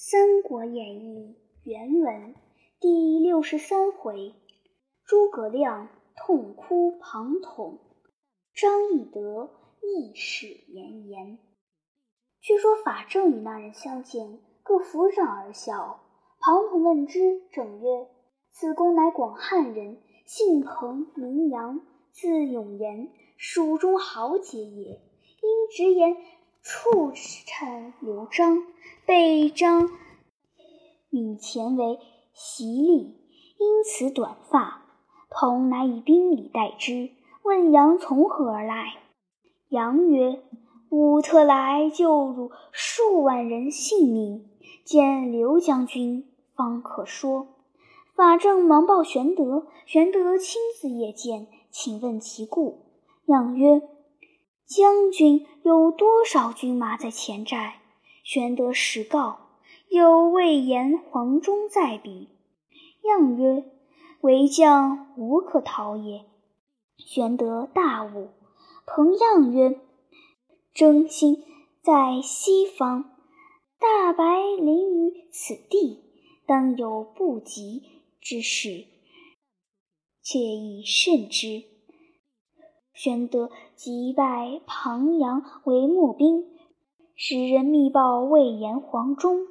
三国演义》原文第六十三回：诸葛亮痛哭庞统，张翼德义士炎炎。据说法正与那人相见，各扶杖而笑。庞统问之，正曰：“此公乃广汉人，姓彭，名杨，字永言，蜀中豪杰也。因直言处产刘璋。”被张敏前为袭吏，因此短发。童乃以兵礼待之。问杨从何而来？杨曰：“吾特来救汝数万人性命，见刘将军方可说。”法正忙报玄德，玄德亲自谒见，请问其故。杨曰：“将军有多少军马在前寨？”玄德实告，有魏延、黄忠在彼。样曰：“为将无可逃也。”玄德大悟。彭样曰：“征心在西方，大白临于此地，当有不及之事，切以慎之。”玄德即拜庞阳为募兵。使人密报魏延、黄忠，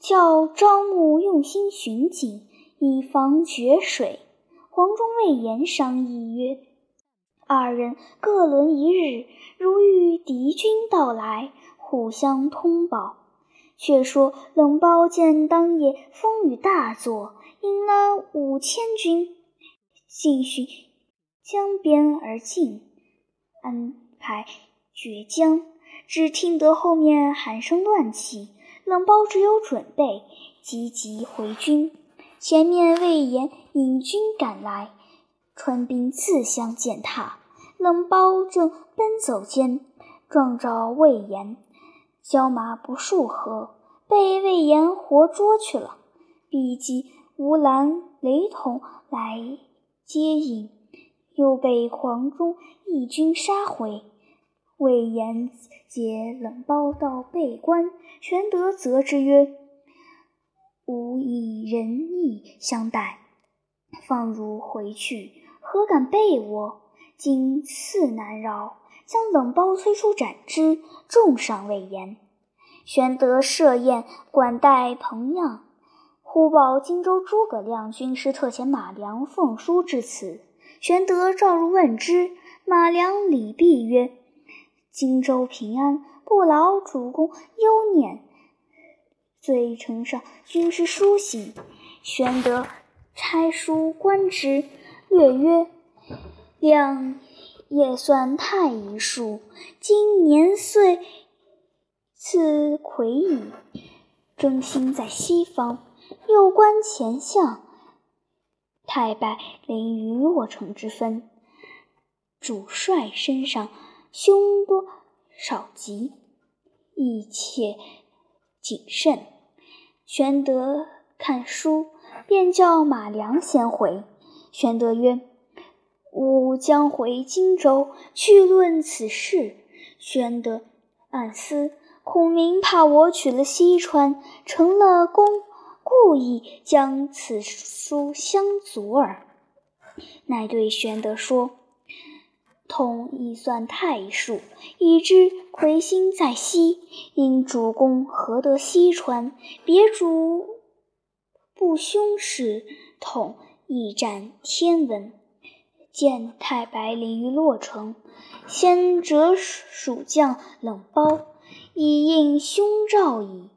叫招募用心巡警，以防决水。黄忠、魏延商议曰：“二人各轮一日，如遇敌军到来，互相通报。却说冷苞见当夜风雨大作，引了五千军，进寻江边而进，安排决江。”只听得后面喊声乱起，冷苞只有准备，急急回军。前面魏延引军赶来，川兵自相践踏。冷苞正奔走间，撞着魏延，交马不数合，被魏延活捉去了。毕及吴兰、雷同来接应，又被黄忠一军杀回。魏延解冷苞到备关，玄德责之曰：“吾以仁义相待，放汝回去，何敢背我？今次难饶，将冷苞催出斩之，重赏魏延。”玄德设宴管待彭样，忽报荆州诸葛亮军师特遣马良奉书至此。玄德召入问之，马良礼毕曰。荆州平安，不劳主公忧念。遂呈上军师书信。玄德差书观之，略曰：“亮也算太医术，今年岁次癸矣。征心在西方，又观前相，太白临于洛城之分，主帅身上。”凶多少吉，一切谨慎。玄德看书，便叫马良先回。玄德曰：“吾将回荆州，去论此事。”玄德暗思：孔明怕我取了西川，成了功，故意将此书相阻耳。乃对玄德说。统亦算太数，已知魁星在西，因主公何得西川？别主不凶时，统亦占天文。见太白临于洛城，先折蜀将冷苞，以应凶兆矣。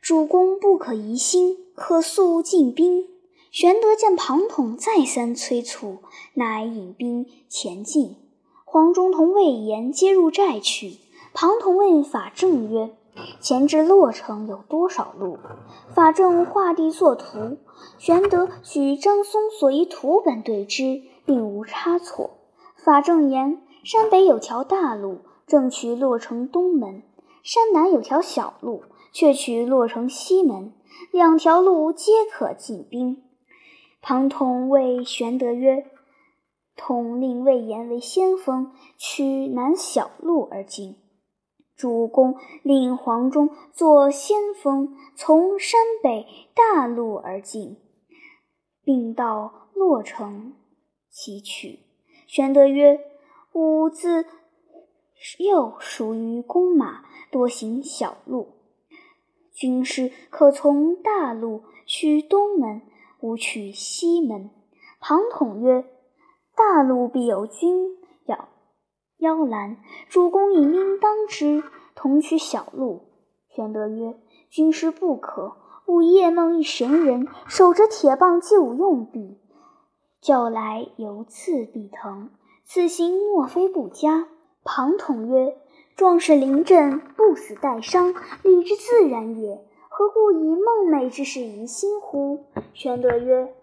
主公不可疑心，可速进兵。玄德见庞统再三催促，乃引兵前进。黄忠同魏延皆入寨去。庞统问法正曰：“前至洛城有多少路？”法正画地作图。玄德取张松所遗图本对之，并无差错。法正言：“山北有条大路，正取洛城东门；山南有条小路，却取洛城西门。两条路皆可进兵。”庞统谓玄德曰：统令魏延为先锋，取南小路而进。主公令黄忠作先锋，从山北大路而进，并到洛城崎岖。玄德曰：“吾自幼属于弓马，多行小路。军师可从大路取东门，吾取西门。”庞统曰：“大路必有军要。”妖兰，主公以应当之，同取小路。玄德曰：“军师不可。吾夜梦一神人，手着铁棒救用毕，叫来犹刺必疼。此行莫非不佳？”庞统曰：“壮士临阵，不死带伤，理之自然也。何故以梦寐之事疑心乎？”玄德曰：“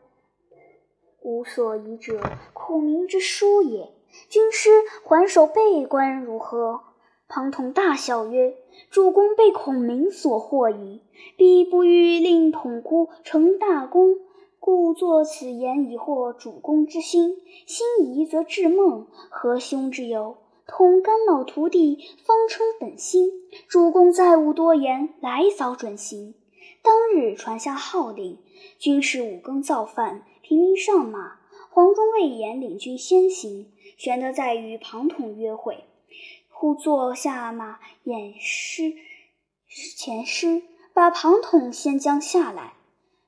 吾所疑者，孔明之书也。”军师还守备关如何？庞统大笑曰：“主公被孔明所惑矣。必不欲令统孤成大功，故作此言以惑主公之心。心疑则致梦，何兄之有？统肝脑涂地，方称本心。主公再无多言，来早准行。”当日传下号令，军士五更造饭，平民上马。黄忠、魏延领军先行。玄德在与庞统约会，忽坐下马掩师前师，把庞统先将下来。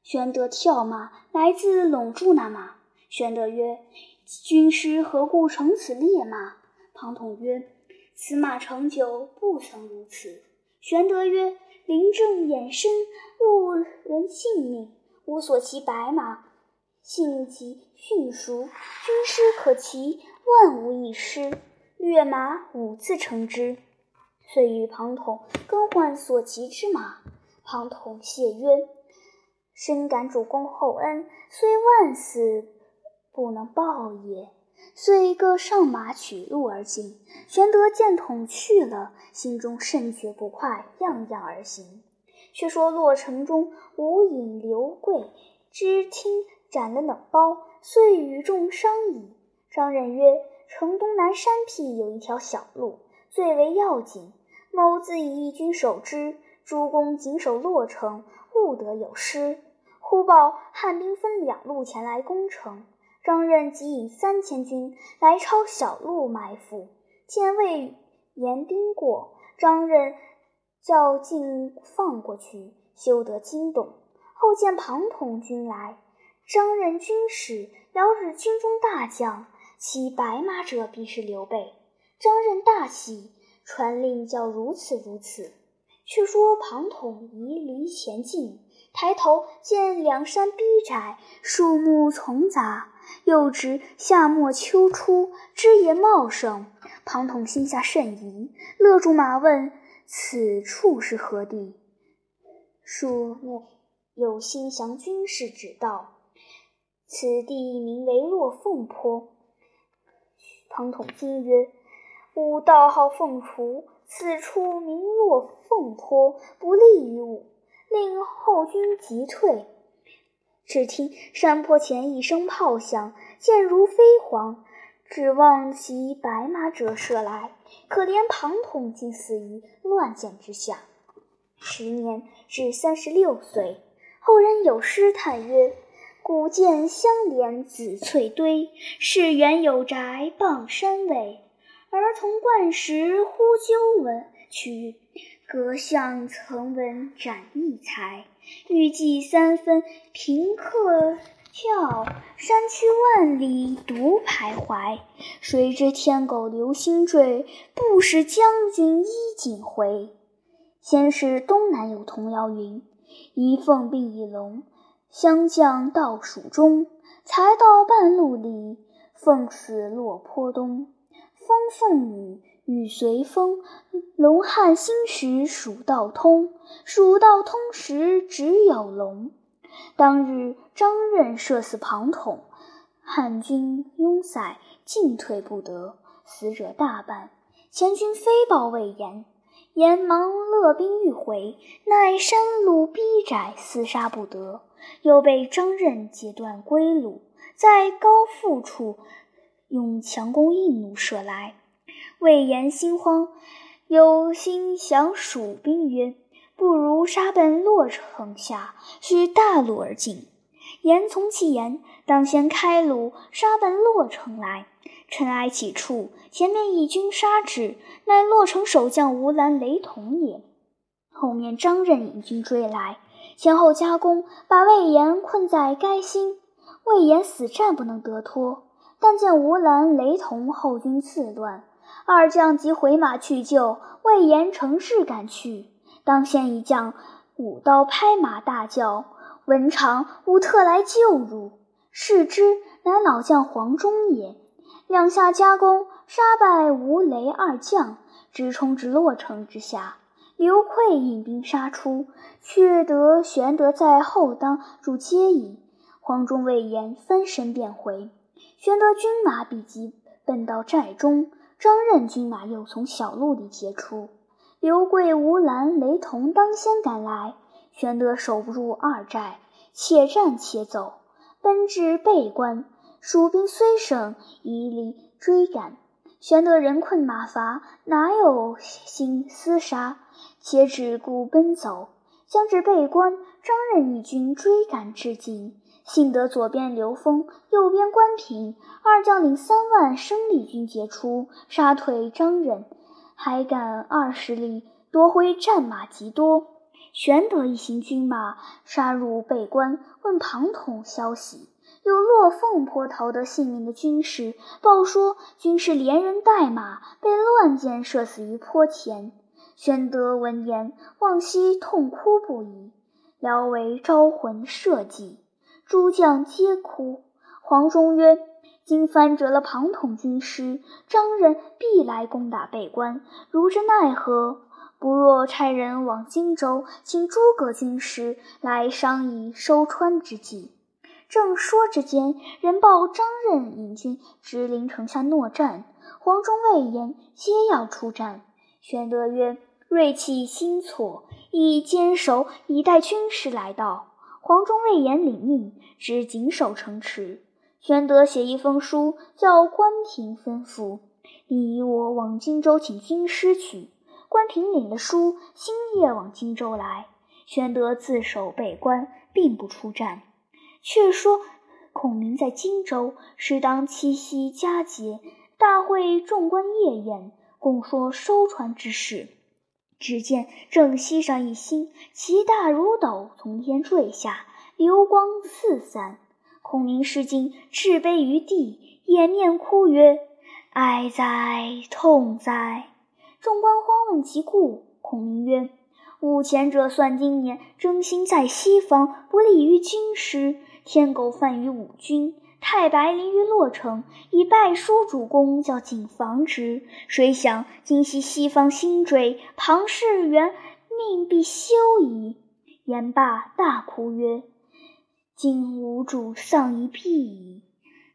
玄德跳马来自拢住那马。玄德曰：“军师何故乘此烈马？”庞统曰：“此马成久不曾如此。”玄德曰：“临阵掩身，误人性命。吾所骑白马，性急迅熟，军师可骑。”万无一失，跃马五次乘之，遂与庞统更换所骑之马。庞统谢曰：“深感主公厚恩，虽万死不能报也。”遂各上马取路而行。玄德见统去了，心中甚觉不快，样样而行。却说洛城中，吴引、刘贵知听斩了冷包，遂与众商议。张任曰：“城东南山僻有一条小路，最为要紧。某自以一军守之，诸公谨守洛城，勿得有失。”忽报汉兵分两路前来攻城，张任即引三千军来抄小路埋伏。见魏延兵过，张任叫进放过去，休得惊动。后见庞统军来，张任军使遥指军中大将。骑白马者必是刘备。张任大喜，传令叫如此如此。却说庞统移离前进，抬头见两山逼窄，树木丛杂，又值夏末秋初，枝叶茂盛。庞统心下甚疑，勒住马问：“此处是何地？”树内有心降军士指道：“此地名为落凤坡。”庞统惊曰：“吾道号凤雏，此处名落凤坡，不利于吾，令后军急退。”只听山坡前一声炮响，箭如飞蝗，指望骑白马者射来。可怜庞统竟死于乱箭之下，时年至三十六岁。后人有诗叹曰。古剑相连紫翠堆，世远有宅傍山尾。儿童惯时呼究闻，取阁相曾闻展异才。欲寄三分平客跳，山区万里独徘徊。谁知天狗流星坠，不识将军衣锦回。先是东南有童谣云：一凤并一龙。相将到蜀中，才到半路里，凤死落坡东。风凤雨，雨随风，龙汉兴时蜀道通。蜀道通时只有龙。当日张任射死庞统，汉军拥塞，进退不得，死者大半。前军飞报魏延，延忙勒兵欲回，奈山路逼窄，厮杀不得。又被张任截断归路，在高阜处用强弓硬弩射来，魏延心慌，有心降蜀兵曰：“不如杀奔洛城下，取大路而进。”言从其言，当先开路，杀奔洛城来。尘埃起处，前面一军杀至，乃洛城守将吴兰、雷同也。后面张任引军追来，前后夹攻，把魏延困在该心。魏延死战不能得脱，但见吴兰、雷同后军刺乱，二将即回马去救。魏延乘势赶去，当先一将舞刀拍马，大叫：“文长，吾特来救汝！”视之，乃老将黄忠也。两下夹攻，杀败吴雷二将，直冲至洛城之下。刘珪引兵杀出，却得玄德在后当助接应。黄忠、魏延翻身便回，玄德军马比及奔到寨中，张任军马又从小路里截出。刘贵、吴兰、雷同当先赶来，玄德守不住二寨，且战且走，奔至背关。蜀兵虽胜，一力追赶。玄德人困马乏，哪有心厮杀？且只顾奔走。将至背关，张任一军追赶至近，幸得左边刘封，右边关平二将领三万生力军截出，杀退张任，还赶二十里，夺回战马极多。玄德一行军马杀入背关，问庞统消息。有落凤坡逃得性命的军士报说，军士连人带马被乱箭射死于坡前。玄德闻言，望西痛哭不已，聊为招魂社稷。诸将皆哭。黄忠曰：“今番折了庞统军师，张任必来攻打北关，如之奈何？不若差人往荆州，请诸葛军师来商议收川之计。”正说之间，人报张任引军直临城下搦战，黄忠、魏延皆要出战。玄德曰：“锐气心挫，亦坚守以待军师来到。”黄忠、魏延领命，只紧守城池。玄德写一封书，叫关平吩咐：“你我往荆州请军师去。”关平领了书，星夜往荆州来。玄德自守备关，并不出战。却说孔明在荆州，是当七夕佳节，大会众官夜宴，共说收船之事。只见正西上一星，其大如斗，从天坠下，流光四散。孔明失惊，赤悲于地，掩面哭曰：“哀哉，痛哉！”众官慌问其故，孔明曰：“吾前者算今年征心在西方，不利于军师。”天狗犯于五军，太白临于洛城，以拜书主公，叫谨防之。谁想今夕西方星坠，庞士元命必休矣。言罢，大哭曰：“今吾主丧一臂矣！”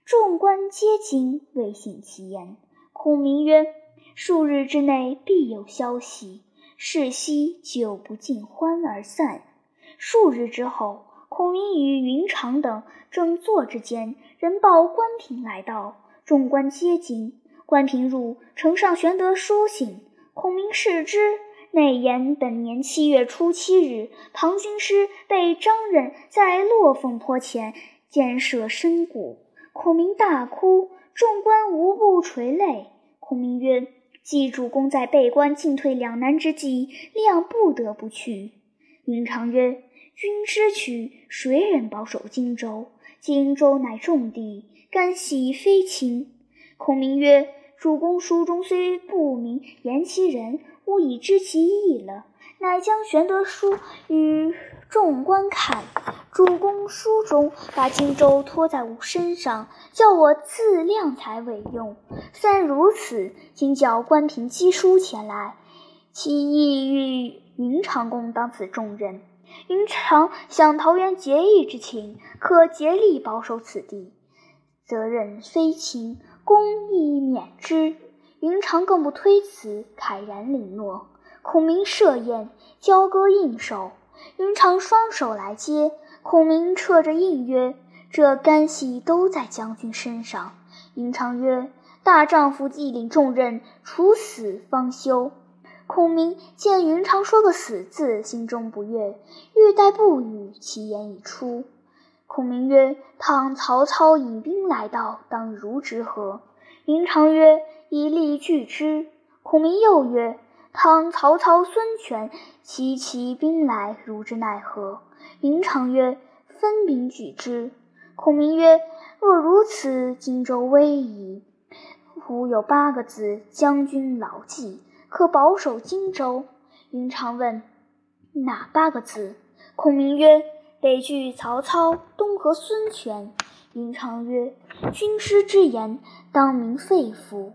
众官皆惊，未信其言。孔明曰：“数日之内必有消息。”是夕酒不尽欢而散。数日之后。孔明与云长等正坐之间，人报关平来到，众官皆惊。关平入呈上玄德书信，孔明视之，内言本年七月初七日，庞军师被张任在落凤坡前箭射身故。孔明大哭，众官无不垂泪。孔明曰：“既主公在背关进退两难之际，亮不得不去。”云长曰。君之取，谁人保守荆州？荆州乃重地，干系非亲。孔明曰：“主公书中虽不明言其人，吾已知其意了。”乃将玄德书与众官看。主公书中把荆州托在吾身上，叫我自量才委用。虽然如此，今叫关平赍书前来，其意欲云长公当此重任。云长想桃园结义之情，可竭力保守此地，责任非轻，公亦免之。云长更不推辞，慨然领诺。孔明设宴，交割应手，云长双手来接。孔明掣着印曰：“这干系都在将军身上。”云长曰：“大丈夫既领重任，处死方休。”孔明见云长说个死字，心中不悦，欲待不语，其言已出。孔明曰：“倘曹操引兵来到，当如之何？”云长曰：“以力拒之。”孔明又曰：“倘曹操、孙权齐其兵来，如之奈何？”云长曰：“分兵拒之。”孔明曰：“若如此，荆州危矣。吾有八个字，将军牢记，可保守荆州。”云长问：“哪八个字？”孔明曰：“北拒曹操，东和孙权。”云长曰：“军师之言，当明肺腑。”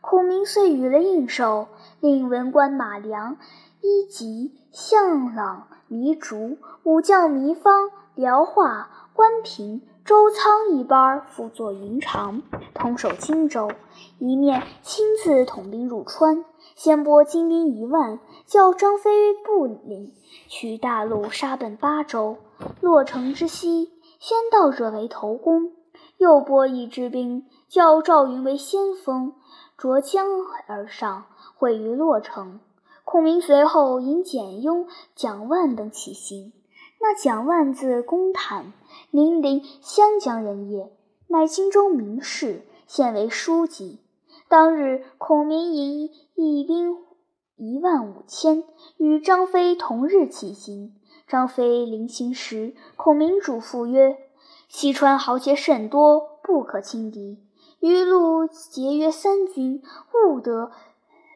孔明遂与了应手，令文官马良、伊吉、向朗、糜竺、武将糜芳、辽化、关平、周仓一班辅佐云长，同守荆州，一面亲自统兵入川，先拨精兵一万，叫张飞布领取大路，杀奔巴州。落城之西，先到者为头功，又拨一支兵，叫赵云为先锋。着江而上，会于洛城。孔明随后引简雍、蒋万等起行。那蒋万字公坦，零陵湘江人也，乃荆州名士，现为书记。当日，孔明引义兵一万五千，与张飞同日起行。张飞临行时，孔明嘱咐曰：“西川豪杰甚多，不可轻敌。”于路节约三军，勿得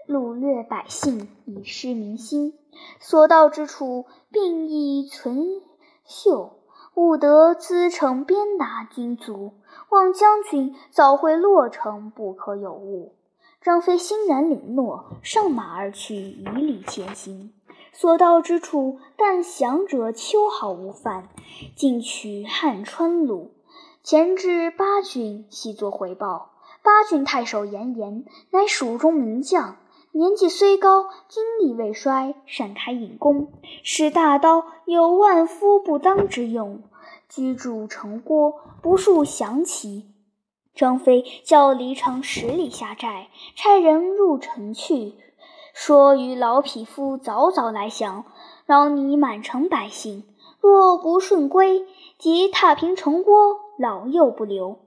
掳掠百姓，以失民心。所到之处，并以存秀，勿得滋城鞭打军卒。望将军早回洛城，不可有误。张飞欣然领诺，上马而去，以礼前行。所到之处，但降者秋毫无犯，尽取汉川路。前至八郡，细作回报。八郡太守严颜，乃蜀中名将，年纪虽高，精力未衰，善开引弓，使大刀有万夫不当之用。居住城郭，不数降旗。张飞叫离城十里下寨，差人入城去，说与老匹夫早早来降，饶你满城百姓。若不顺归，即踏平城郭。老幼不留。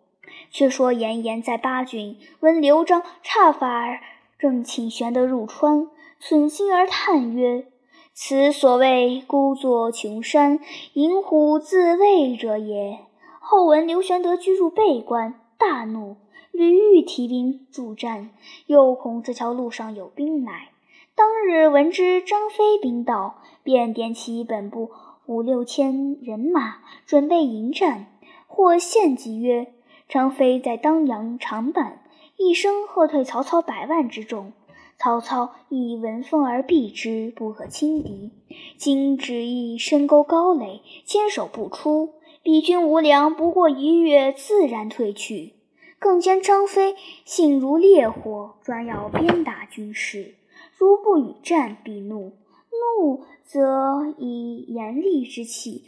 却说严颜在八郡闻刘璋差法正请玄德入川，损心而叹曰：“此所谓孤坐穷山，引虎自卫者也。”后闻刘玄德居入背关，大怒，屡欲提兵助战，又恐这条路上有兵来。当日闻知张飞兵到，便点起本部五六千人马，准备迎战。或献计曰：“张飞在当阳长坂，一声喝退曹操百万之众，曹操亦闻风而避之，不可轻敌。今只意深沟高垒，坚守不出，彼军无粮，不过一月，自然退去。更兼张飞性如烈火，专要鞭打军士，如不与战，必怒，怒则以严厉之气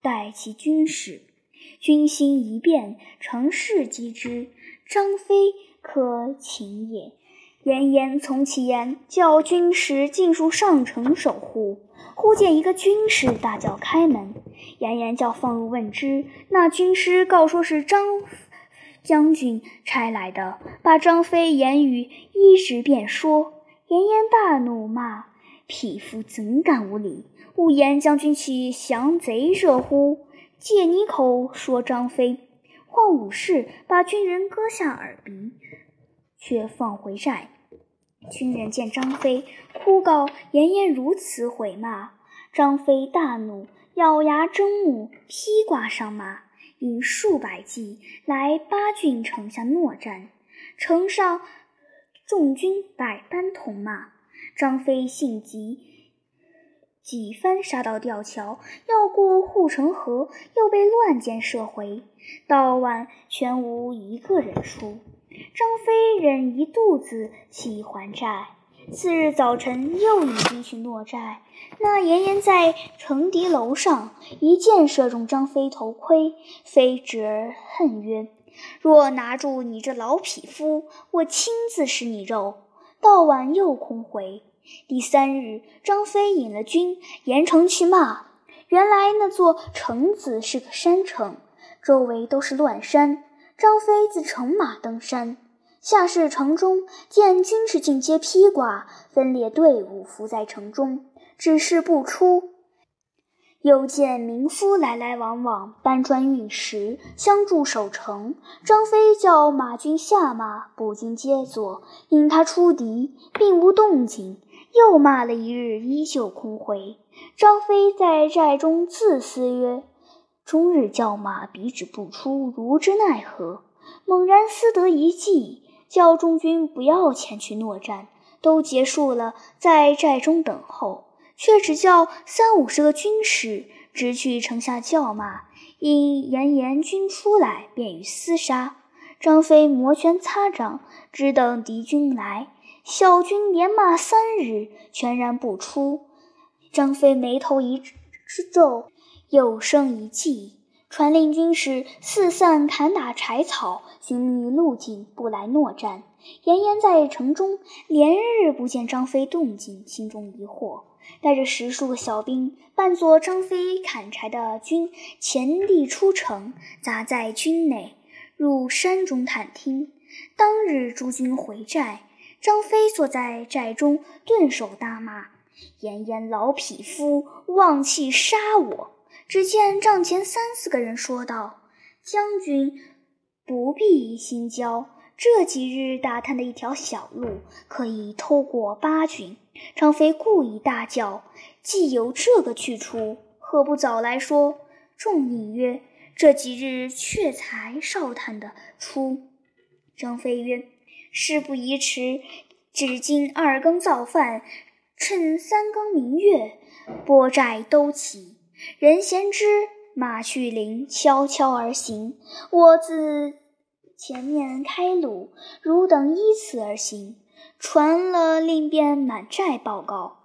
待其军士。”军心一变，乘势击之。张飞可擒也。严颜从其言，叫军士尽数上城守护。忽见一个军士大叫开门，严颜叫放入问之。那军师告说是张将军差来的，把张飞言语一直便说。严颜大怒，骂：“匹夫怎敢无礼？勿言将军去降贼者乎？”借你口说张飞，唤武士把军人割下耳鼻，却放回寨。军人见张飞，哭告严颜如此毁骂。张飞大怒，咬牙睁目，披挂上马，引数百骑来八郡城下搦战。城上众军百般痛骂，张飞性急。几番杀到吊桥，要过护城河，又被乱箭射回。到晚全无一个人出。张飞忍一肚子气还债。次日早晨，又引兵去诺寨。那严颜在城敌楼上，一箭射中张飞头盔。飞指而恨曰：“若拿住你这老匹夫，我亲自食你肉。”到晚又空回。第三日，张飞引了军沿城去骂。原来那座城子是个山城，周围都是乱山。张飞自乘马登山，下至城中，见军士尽皆披挂，分列队伍伏在城中，只是不出。又见民夫来来往往，搬砖运石，相助守城。张飞叫马军下马，步军皆坐，引他出敌，并无动静。又骂了一日，依旧空回。张飞在寨中自思曰：“终日叫骂，鼻止不出，如之奈何？”猛然思得一计，叫众军不要前去搦战，都结束了，在寨中等候。却只叫三五十个军士直去城下叫骂，因严严军出来，便于厮杀。张飞摩拳擦掌，只等敌军来。小军连骂三日，全然不出。张飞眉头一皱，又生一计，传令军士四散砍打柴草，寻觅路径，不来诺战。严严在城中连日不见张飞动静，心中疑惑。带着十数个小兵，扮作张飞砍柴的军，前地出城，砸在军内，入山中探听。当日诸军回寨，张飞坐在寨中，顿首大骂：“严严老匹夫，妄气杀我！”只见帐前三四个人说道：“将军不必心焦。”这几日打探的一条小路，可以偷过八军。张飞故意大叫：“既有这个去处，何不早来说？”众应曰：“这几日却才少探得出。”张飞曰：“事不宜迟，只今二更造饭，趁三更明月，拨寨都起，人闲之，马去林，悄悄而行。我自。”前面开路，汝等依次而行。传了令，便满寨报告。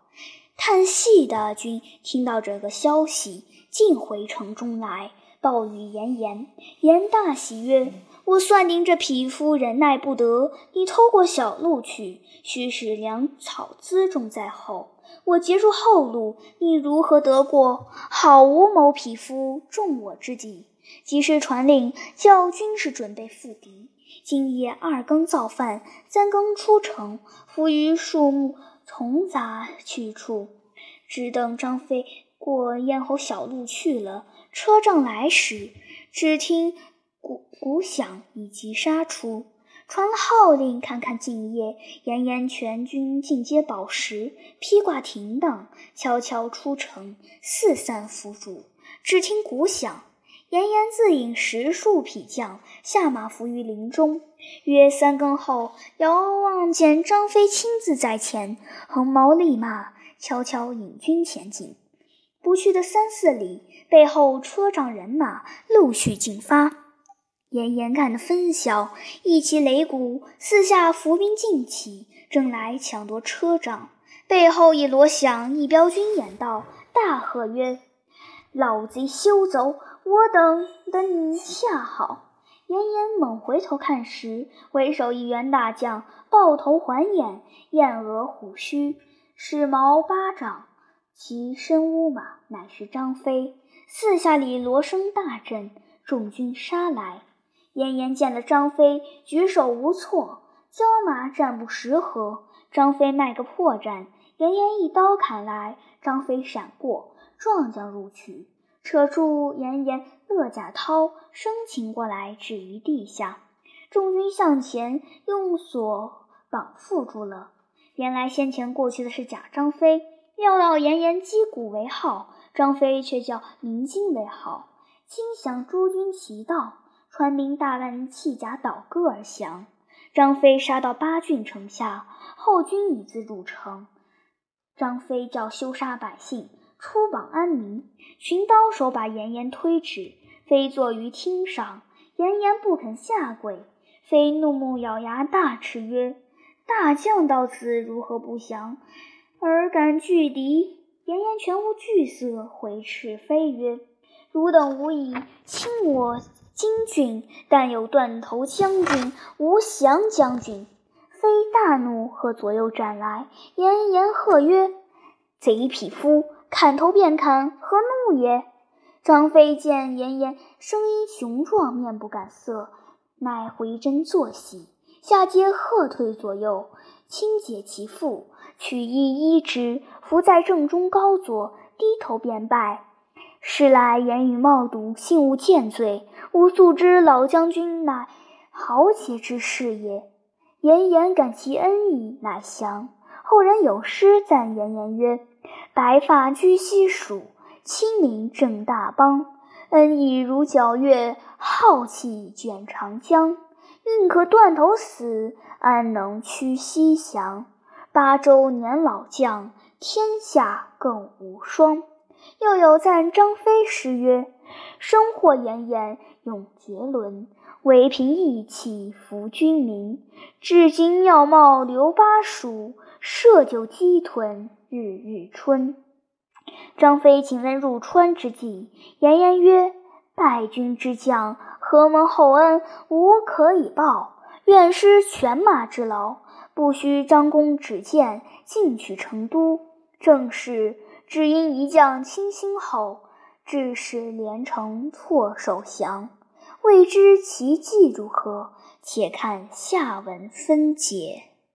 探细的军听到这个消息，尽回城中来，暴雨严严。严大喜曰：“我算定这匹夫忍耐不得，你偷过小路去，须使粮草辎重在后。我截住后路，你如何得过？好无谋匹夫中我之计。”及时传令，叫军士准备赴敌。今夜二更造饭，三更出城，伏于树木丛杂去处，只等张飞过咽喉小路去了。车仗来时，只听鼓鼓响，以急杀出。传了号令，看看今夜，严严全军尽皆饱食，披挂停当，悄悄出城，四散伏主。只听鼓响。严严自引十数匹将下马伏于林中，约三更后，遥望见张飞亲自在前，横矛立马，悄悄引军前进。不去的三四里，背后车仗人马陆续进发。炎炎看得分晓，一起擂鼓，四下伏兵尽起，正来抢夺车仗。背后一锣响，一彪军掩到，大喝曰：“老贼休走！”我等等你恰好。严严猛回头看时，为首一员大将，抱头环眼，燕额虎须，矢毛巴掌，其身乌马，乃是张飞。四下里锣声大震，众军杀来。严严见了张飞，举手无措，交马战不十合，张飞卖个破绽，严严一刀砍来，张飞闪过，撞将入去。扯住严严勒甲绦，生擒过来，置于地下。众军向前，用锁绑缚住了。原来先前过去的是假张飞，料到严严击鼓为号，张飞却叫鸣金为号。惊响诸军齐到，传兵大半弃甲倒戈而降。张飞杀到八郡城下，后军已自入城。张飞叫休杀百姓。出榜安民，寻刀手把严颜推至，飞坐于厅上。严颜不肯下跪，飞怒目咬牙大斥曰：“大将到此，如何不降？而敢拒敌？”严颜全无惧色，回斥飞曰：“汝等无以轻我金郡，但有断头将军、无降将军。”非大怒，和左右斩来，严颜喝曰：“贼匹夫，砍头便砍，何怒也？”张飞见严颜声音雄壮，面不改色，乃回身坐席，下阶喝退左右，轻解其腹，取衣衣之，伏在正中高坐，低头便拜。时来言语冒笃，信无见罪，吾素知老将军乃豪杰之士也。严颜感其恩义，乃降。后人有诗赞严颜曰：“白发居西蜀。”清明正大邦，恩义如皎月，浩气卷长江。宁可断头死，安能屈膝降？八州年老将，天下更无双。又有赞张飞诗曰：“生祸延延永绝伦，唯凭义气服君民。至今妙貌留巴蜀，设酒鸡豚日日春。”张飞请问入川之计，严颜曰：“败军之将，何蒙厚恩，无可以报，愿施犬马之劳，不须张公指荐，进取成都。正是只因一将倾心后，致使连城措手降。未知其计如何？且看下文分解。”